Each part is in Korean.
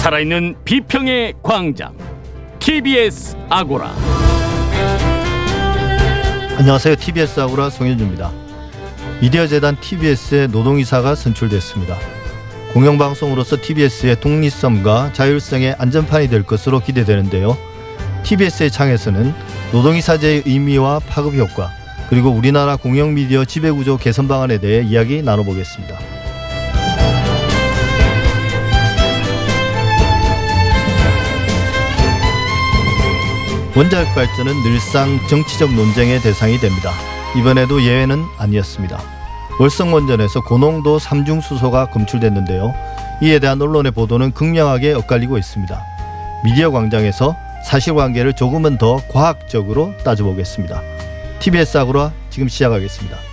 살아있는 비평의 광장 TBS 아고라 안녕하세요. TBS 아고라 송현주입니다. 미디어 재단 TBS의 노동이사가 선출됐습니다. 공영방송으로서 TBS의 독립성과 자율성의 안전판이 될 것으로 기대되는데요. TBS의 창에서는 노동이사제의 의미와 파급 효과 그리고 우리나라 공영미디어 지배구조 개선 방안에 대해 이야기 나눠보겠습니다. 원자력 발전은 늘상 정치적 논쟁의 대상이 됩니다. 이번에도 예외는 아니었습니다. 월성원전에서 고농도 삼중수소가 검출됐는데요. 이에 대한 언론의 보도는 극명하게 엇갈리고 있습니다. 미디어 광장에서 사실관계를 조금은 더 과학적으로 따져보겠습니다. TBS 아고라 지금 시작하겠습니다.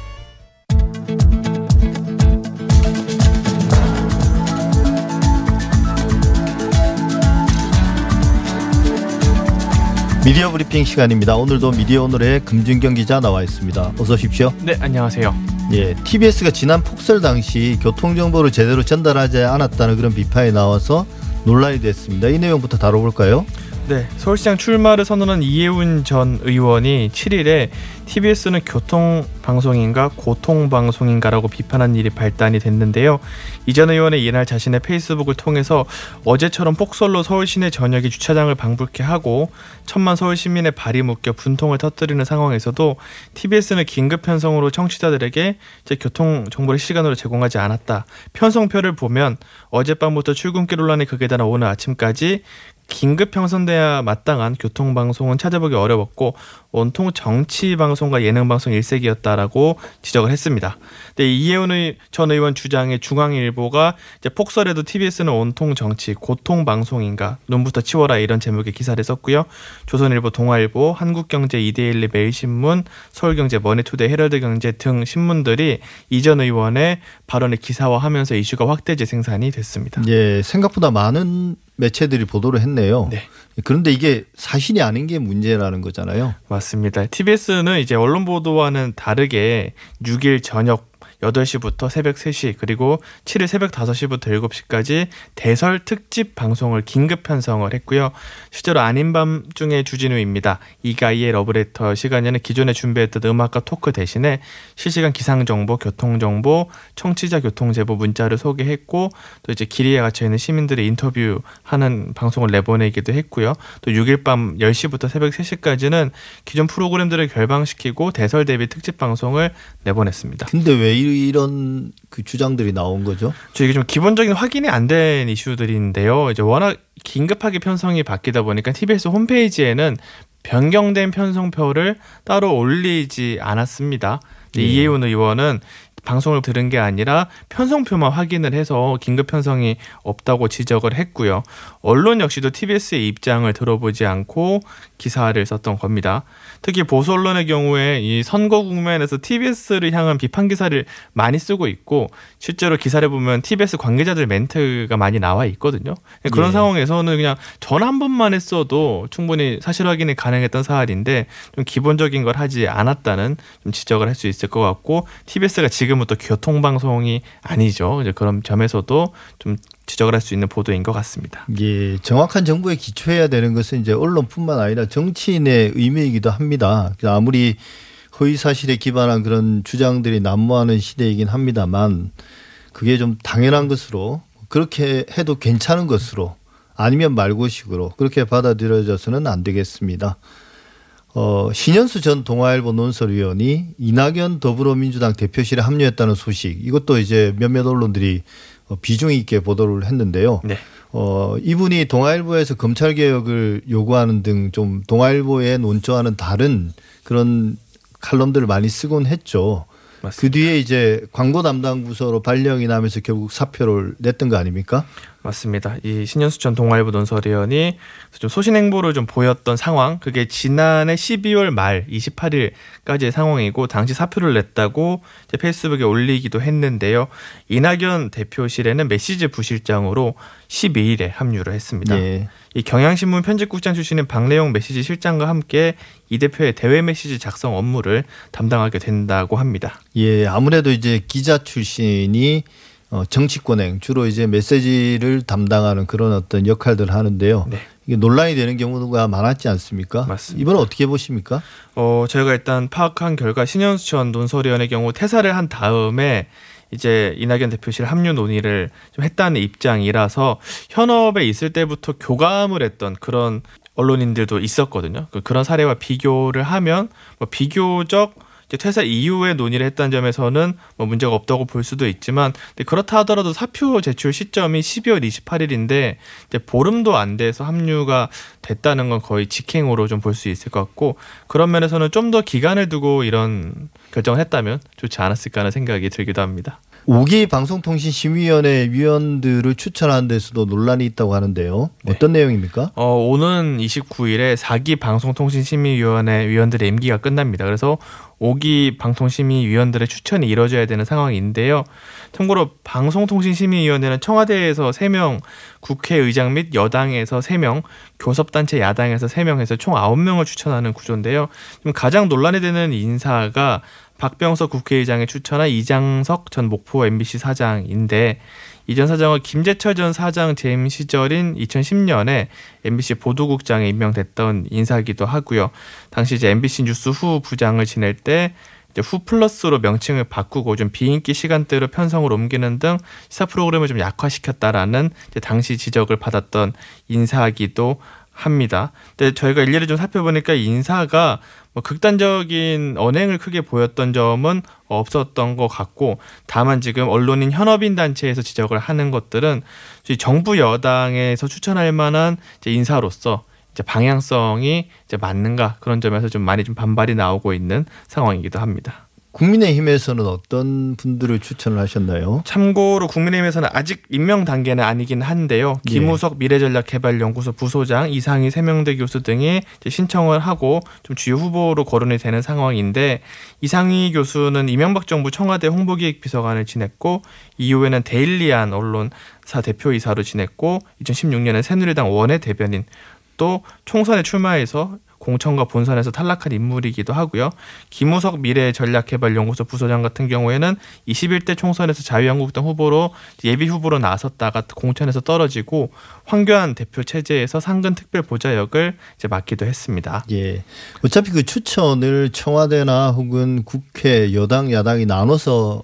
미디어 브리핑 시간입니다. 오늘도 미디어 오늘의 금준경 기자 나와 있습니다. 어서 오십시오. 네, 안녕하세요. 예, TBS가 지난 폭설 당시 교통 정보를 제대로 전달하지 않았다는 그런 비판이 나와서 논란이 됐습니다. 이 내용부터 다뤄볼까요? 네, 서울시장 출마를 선언한 이해운 전 의원이 7일에 TBS는 교통 방송인가 고통 방송인가라고 비판한 일이 발단이 됐는데요. 이 전 의원의 이날 자신의 페이스북을 통해서 어제처럼 폭설로 서울 시내 전역이 주차장을 방불케 하고 천만 서울 시민의 발이 묶여 분통을 터뜨리는 상황에서도 TBS는 긴급 편성으로 청취자들에게 교통 정보를 실시간으로 제공하지 않았다. 편성표를 보면 어젯밤부터 출근길 논란이 극에 달한 오늘 아침까지 긴급 형성돼야 마땅한 교통방송은 찾아보기 어려웠고 온통 정치 방송과 예능 방송 일색이었다라고 지적을 했습니다. 근데 이혜원 전 의원 주장에 중앙일보가 이제 폭설에도 TBS는 온통 정치 고통 방송인가 눈부터 치워라 이런 제목의 기사를 썼고요. 조선일보, 동아일보, 한국경제, 이데일리, 매일신문, 서울경제, 머니투데이, 헤럴드경제 등 신문들이 이 전 의원의 발언을 기사화하면서 이슈가 확대 재생산이 됐습니다. 예, 생각보다 많은 매체들이 보도를 했네요. 네. 그런데 이게 사실이 아닌 게 문제라는 거잖아요. 맞습니다. TBS는 이제 언론 보도와는 다르게 6일 저녁 8시부터 새벽 3시 그리고 7일 새벽 5시부터 7시까지 대설 특집 방송을 긴급 편성을 했고요. 실제로 아닌 밤중에 주진우입니다. 이가이의 러브레터 시간에는 기존에 준비했던 음악과 토크 대신에 실시간 기상 정보, 교통 정보, 청취자 교통 제보 문자를 소개했고 또 이제 길이에 갇혀 있는 시민들의 인터뷰하는 방송을 내보내기도 했고요. 또 6일 밤 10시부터 새벽 3시까지는 기존 프로그램들을 결방시키고 대설 대비 특집 방송을 내보냈습니다. 근데 왜 이런 그 주장들이 나온 거죠? 저 이게 좀 기본적인 확인이 안 된 이슈들인데요. 이제 워낙 긴급하게 편성이 바뀌다 보니까 TBS 홈페이지에는 변경된 편성표를 따로 올리지 않았습니다. 네. 이혜훈 의원은 방송을 들은 게 아니라 편성표만 확인을 해서 긴급 편성이 없다고 지적을 했고요. 언론 역시도 TBS의 입장을 들어보지 않고 기사를 썼던 겁니다. 특히 보수 언론의 경우에 이 선거 국면에서 TBS를 향한 비판 기사를 많이 쓰고 있고 실제로 기사를 보면 TBS 관계자들 멘트가 많이 나와 있거든요. 그런 네. 상황에서는 그냥 전화 한 번만 했어도 충분히 사실 확인이 가능했던 사안인데 좀 기본적인 걸 하지 않았다는 좀 지적을 할 수 있을 것 같고 TBS가 지금 은 또 교통방송이 아니죠. 이제 그런 점에서도 좀 지적을 할 수 있는 보도인 것 같습니다. 예, 정확한 정보에 기초해야 되는 것은 이제 언론뿐만 아니라 정치인의 의미이기도 합니다. 아무리 허위 사실에 기반한 그런 주장들이 난무하는 시대이긴 합니다만 그게 좀 당연한 것으로 그렇게 해도 괜찮은 것으로 아니면 말고식으로 그렇게 받아들여져서는 안 되겠습니다. 어, 신현수 전 동아일보 논설위원이 이낙연 더불어민주당 대표실에 합류했다는 소식 이것도 이제 몇몇 언론들이 어, 비중 있게 보도를 했는데요. 네. 어, 이분이 동아일보에서 검찰 개혁을 요구하는 등 좀 동아일보의 논조와는 다른 그런 칼럼들을 많이 쓰곤 했죠. 맞습니다. 그 뒤에 이제 광고 담당 부서로 발령이 나면서 결국 사표를 냈던 거 아닙니까? 맞습니다. 이 신현수 전 동아일보 논설위원이 좀 소신 행보를 좀 보였던 상황, 그게 지난해 12월 말 28일까지의 상황이고 당시 사표를 냈다고 페이스북에 올리기도 했는데요. 이낙연 대표실에는 메시지 부실장으로 12일에 합류를 했습니다. 예. 이 경향신문 편집국장 출신인 박래용 메시지 실장과 함께 이 대표의 대외 메시지 작성 업무를 담당하게 된다고 합니다. 예, 아무래도 이제 기자 출신이 어, 정치권행 주로 이제 메시지를 담당하는 그런 어떤 역할들을 하는데요. 네. 이게 논란이 되는 경우가 많았지 않습니까? 맞습니다. 이번은 어떻게 보십니까? 어, 저희가 일단 파악한 결과 신현수 전 논설위원의 경우 퇴사를 한 다음에 이제 이낙연 대표실 합류 논의를 좀 했다는 입장이라서 현업에 있을 때부터 교감을 했던 그런 언론인들도 있었거든요. 그- 그런 사례와 비교를 하면 뭐 비교적 이제 퇴사 이후에 논의를 했다는 점에서는 뭐 문제가 없다고 볼 수도 있지만 그렇다 하더라도 사표 제출 시점이 12월 28일인데 이제 보름도 안 돼서 합류가 됐다는 건 거의 직행으로 좀 볼 수 있을 것 같고 그런 면에서는 좀 더 기간을 두고 이런 결정을 했다면 좋지 않았을까 하는 생각이 들기도 합니다. 5기 방송통신심의위원회 위원들을 추천하는 데서도 논란이 있다고 하는데요. 네. 어떤 내용입니까? 어, 오는 29일에 4기 방송통신심의위원회 위원들의 임기가 끝납니다. 그래서 5기 방통심의위원들의 추천이 이루어져야 되는 상황인데요. 참고로 방송통신심의위원회는 청와대에서 3명, 국회의장 및 여당에서 3명, 교섭단체 야당에서 3명 해서 총 9명을 추천하는 구조인데요. 지금 가장 논란이 되는 인사가 박병석 국회의장의 추천한 이장석 전 목포 MBC 사장인데 이전 사장은 김재철 전 사장 재임 시절인 2010년에 MBC 보도국장에 임명됐던 인사이기도 하고요. 당시 이제 MBC 뉴스 후 부장을 지낼 때 이제 후 플러스로 명칭을 바꾸고 좀 비인기 시간대로 편성을 옮기는 등 시사 프로그램을 좀 약화시켰다라는 당시 지적을 받았던 인사이기도 합니다. 근데 저희가 일일이 좀 살펴보니까 이 인사가 뭐 극단적인 언행을 크게 보였던 점은 없었던 것 같고 다만 지금 언론인 현업인 단체에서 지적을 하는 것들은 이 정부 여당에서 추천할 만한 인사로서 이제 방향성이 이제 맞는가 그런 점에서 좀 많이 좀 반발이 나오고 있는 상황이기도 합니다. 국민의힘에서는 어떤 분들을 추천을 하셨나요? 참고로 국민의힘에서는 아직 임명 단계는 아니긴 한데요. 예. 김우석 미래전략개발연구소 부소장, 이상희 세명대 교수 등이 신청을 하고 좀 주요 후보로 거론이 되는 상황인데 이상희 교수는 이명박 정부 청와대 홍보기획비서관을 지냈고 이후에는 데일리안 언론사 대표이사로 지냈고 2016년에 새누리당 원외 대변인 또 총선에 출마해서 공천과 본선에서 탈락한 인물이기도 하고요. 김우석 미래전략개발연구소 부소장 같은 경우에는 21대 총선에서 자유한국당 후보로 예비 후보로 나섰다가 공천에서 떨어지고 황교안 대표 체제에서 상근 특별 보좌역을 이제 맡기도 했습니다. 예. 어차피 그 추천을 청와대나 혹은 국회 여당 야당이 나눠서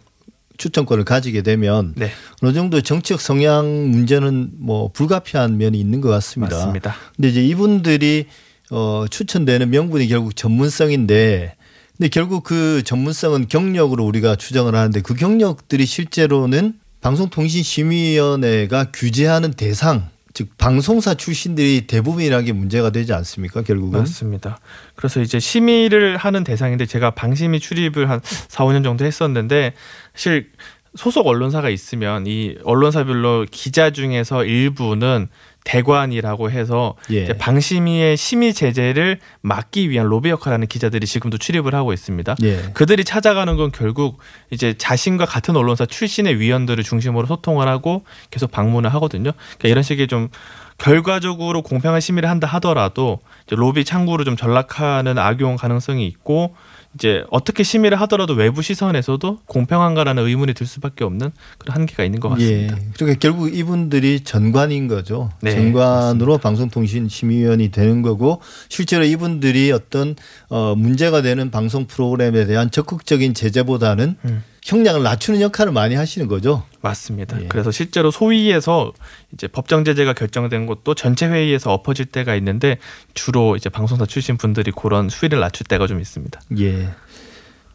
추천권을 가지게 되면 네, 어느 정도 정치적 성향 문제는 뭐 불가피한 면이 있는 것 같습니다. 맞습니다. 근데 이제 이분들이 어 추천되는 명분이 결국 전문성인데 근데 결국 그 전문성은 경력으로 우리가 추정을 하는데 그 경력들이 실제로는 방송통신심의위원회가 규제하는 대상 즉 방송사 출신들이 대부분이라는 게 문제가 되지 않습니까 결국은 맞습니다. 그래서 이제 심의를 하는 대상인데 제가 방심위 출입을 한 4, 5년 정도 했었는데 사실 소속 언론사가 있으면 이 언론사별로 기자 중에서 일부는 대관이라고 해서 예. 이제 방심위의 심의 제재를 막기 위한 로비 역할을 하는 기자들이 지금도 출입을 하고 있습니다. 예. 그들이 찾아가는 건 결국 이제 자신과 같은 언론사 출신의 위원들을 중심으로 소통을 하고 계속 방문을 하거든요. 그러니까 이런 식의 좀 결과적으로 공평한 심의를 한다 하더라도 로비 창구로 좀 전락하는 악용 가능성이 있고 이제 어떻게 심의를 하더라도 외부 시선에서도 공평한가라는 의문이 들 수밖에 없는 그런 한계가 있는 것 같습니다. 예. 그러니까 결국 이분들이 전관인 거죠. 네, 전관으로 방송통신 심의위원이 되는 거고 실제로 이분들이 어떤 어 문제가 되는 방송 프로그램에 대한 적극적인 제재보다는 음. 형량을 낮추는 역할을 많이 하시는 거죠. 맞습니다. 예. 그래서 실제로 소위에서 이제 법정 제재가 결정된 것도 전체 회의에서 엎어질 때가 있는데 주로 이제 방송사 출신 분들이 그런 수위를 낮출 때가 좀 있습니다. 예.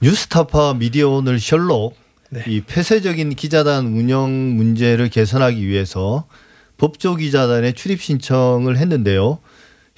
뉴스타파 미디어 오늘 셜록 네. 이 폐쇄적인 기자단 운영 문제를 개선하기 위해서 법조 기자단에 출입 신청을 했는데요.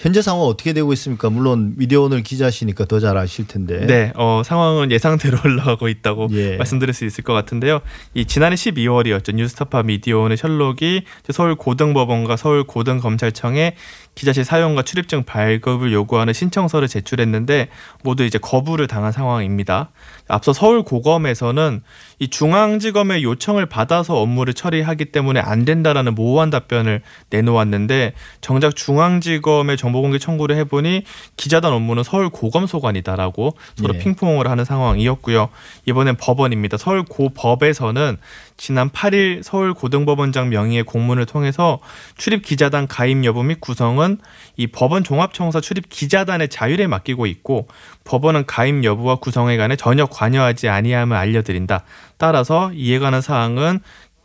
현재 상황 어떻게 되고 있습니까? 물론 미디어 오늘 기자시니까 더 잘 아실 텐데. 네, 어, 상황은 예상대로 흘러가고 있다고 예. 말씀드릴 수 있을 것 같은데요. 이 지난해 12월이었죠. 뉴스타파 미디어원의 셜록이 서울 고등법원과 서울 고등검찰청에 기자실 사용과 출입증 발급을 요구하는 신청서를 제출했는데 모두 이제 거부를 당한 상황입니다. 앞서 서울 고검에서는 이 중앙지검의 요청을 받아서 업무를 처리하기 때문에 안 된다라는 모호한 답변을 내놓았는데 정작 중앙지검의 정 정보공개 청구를 해보니 기자단 업무는 서울 고검소관이다라고 서로 예. 핑퐁을 하는 상황이었고요. 이번엔 법원입니다. 서울 고법에서는 지난 8일 서울 고등법원장 명의의 공문을 통해서 출입 기자단 가입 여부 및 구성은 이 법원 종합청사 출입 기자단의 자율에 맡기고 있고 법원은 가입 여부와 구성에 관해 전혀 관여하지 아니함을 알려드린다. 따라서 이에 관한 사항은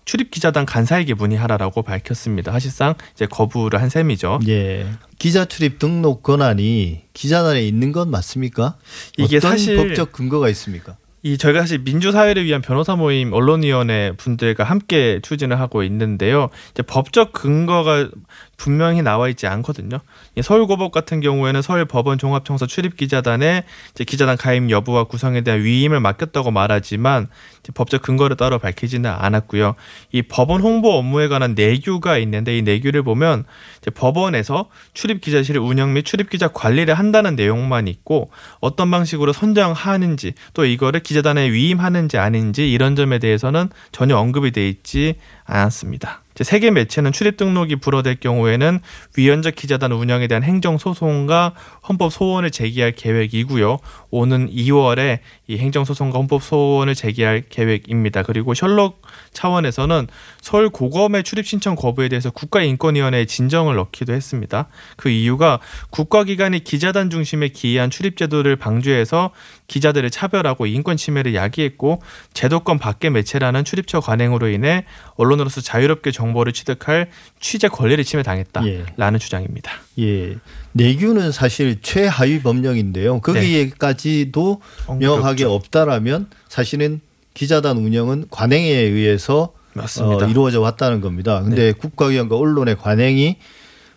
출입 기자단 간사에게 문의하라라고 밝혔습니다. 사실상 이제 거부를 한 셈이죠. 예. 기자 출입 등록 권한이 기자단에 있는 건 맞습니까? 이게 어떤 사실- 법적 근거가 있습니까? 이 저희가 사실 민주사회를 위한 변호사 모임 언론위원회 분들과 함께 추진을 하고 있는데요. 이제 법적 근거가 분명히 나와 있지 않거든요. 이 서울고법 같은 경우에는 서울법원 종합청사 출입기자단에 기자단 가입 여부와 구성에 대한 위임을 맡겼다고 말하지만 법적 근거를 따로 밝히지는 않았고요. 이 법원 홍보 업무에 관한 내규가 있는데 이 내규를 보면 법원에서 출입기자실 운영 및 출입기자 관리를 한다는 내용만 있고 어떤 방식으로 선정하는지 또 이거를 기자단에 위임하는지 아닌지 이런 점에 대해서는 전혀 언급이 돼 있지 않았습니다. 세계 매체는 출입 등록이 불어될 경우에는 위헌적 기자단 운영에 대한 행정 소송과 헌법 소원을 제기할 계획이고요. 오는 2월에 이 행정 소송과 헌법 소원을 제기할 계획입니다. 그리고 셜록 차원에서는 서울 고검의 출입 신청 거부에 대해서 국가인권위원회에 진정을 넣기도 했습니다. 그 이유가 국가기관이 기자단 중심의 기이한 출입 제도를 방조해서 기자들을 차별하고 인권 침해를 야기했고 제도권 밖의 매체라는 출입처 관행으로 인해 언론으로서 자유롭게 정 보를 취득할 취재 권리를 침해당했다라는 예. 주장입니다. 예. 내규는 사실 최하위 법령인데요. 거기에까지도 명확하게 어렵죠. 없다라면 사실은 기자단 운영은 관행에 의해서 맞습니다. 어, 이루어져 왔다는 겁니다. 근데 국가기관과 언론의 관행이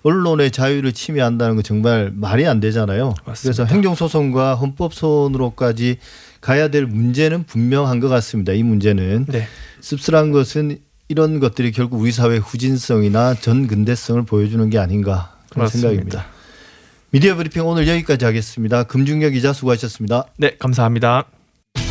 언론의 자유를 침해한다는 건 정말 말이 안 되잖아요. 맞습니다. 그래서 행정소송과 헌법소원으로까지 가야 될 문제는 분명한 것 같습니다. 이 문제는 네. 씁쓸한 것은 이런 것들이 결국 우리 사회의 후진성이나 전근대성을 보여주는 게 아닌가 그런 맞습니다. 생각입니다. 미디어 브리핑 오늘 여기까지 하겠습니다. 금중경 기자 수고하셨습니다. 네, 감사합니다.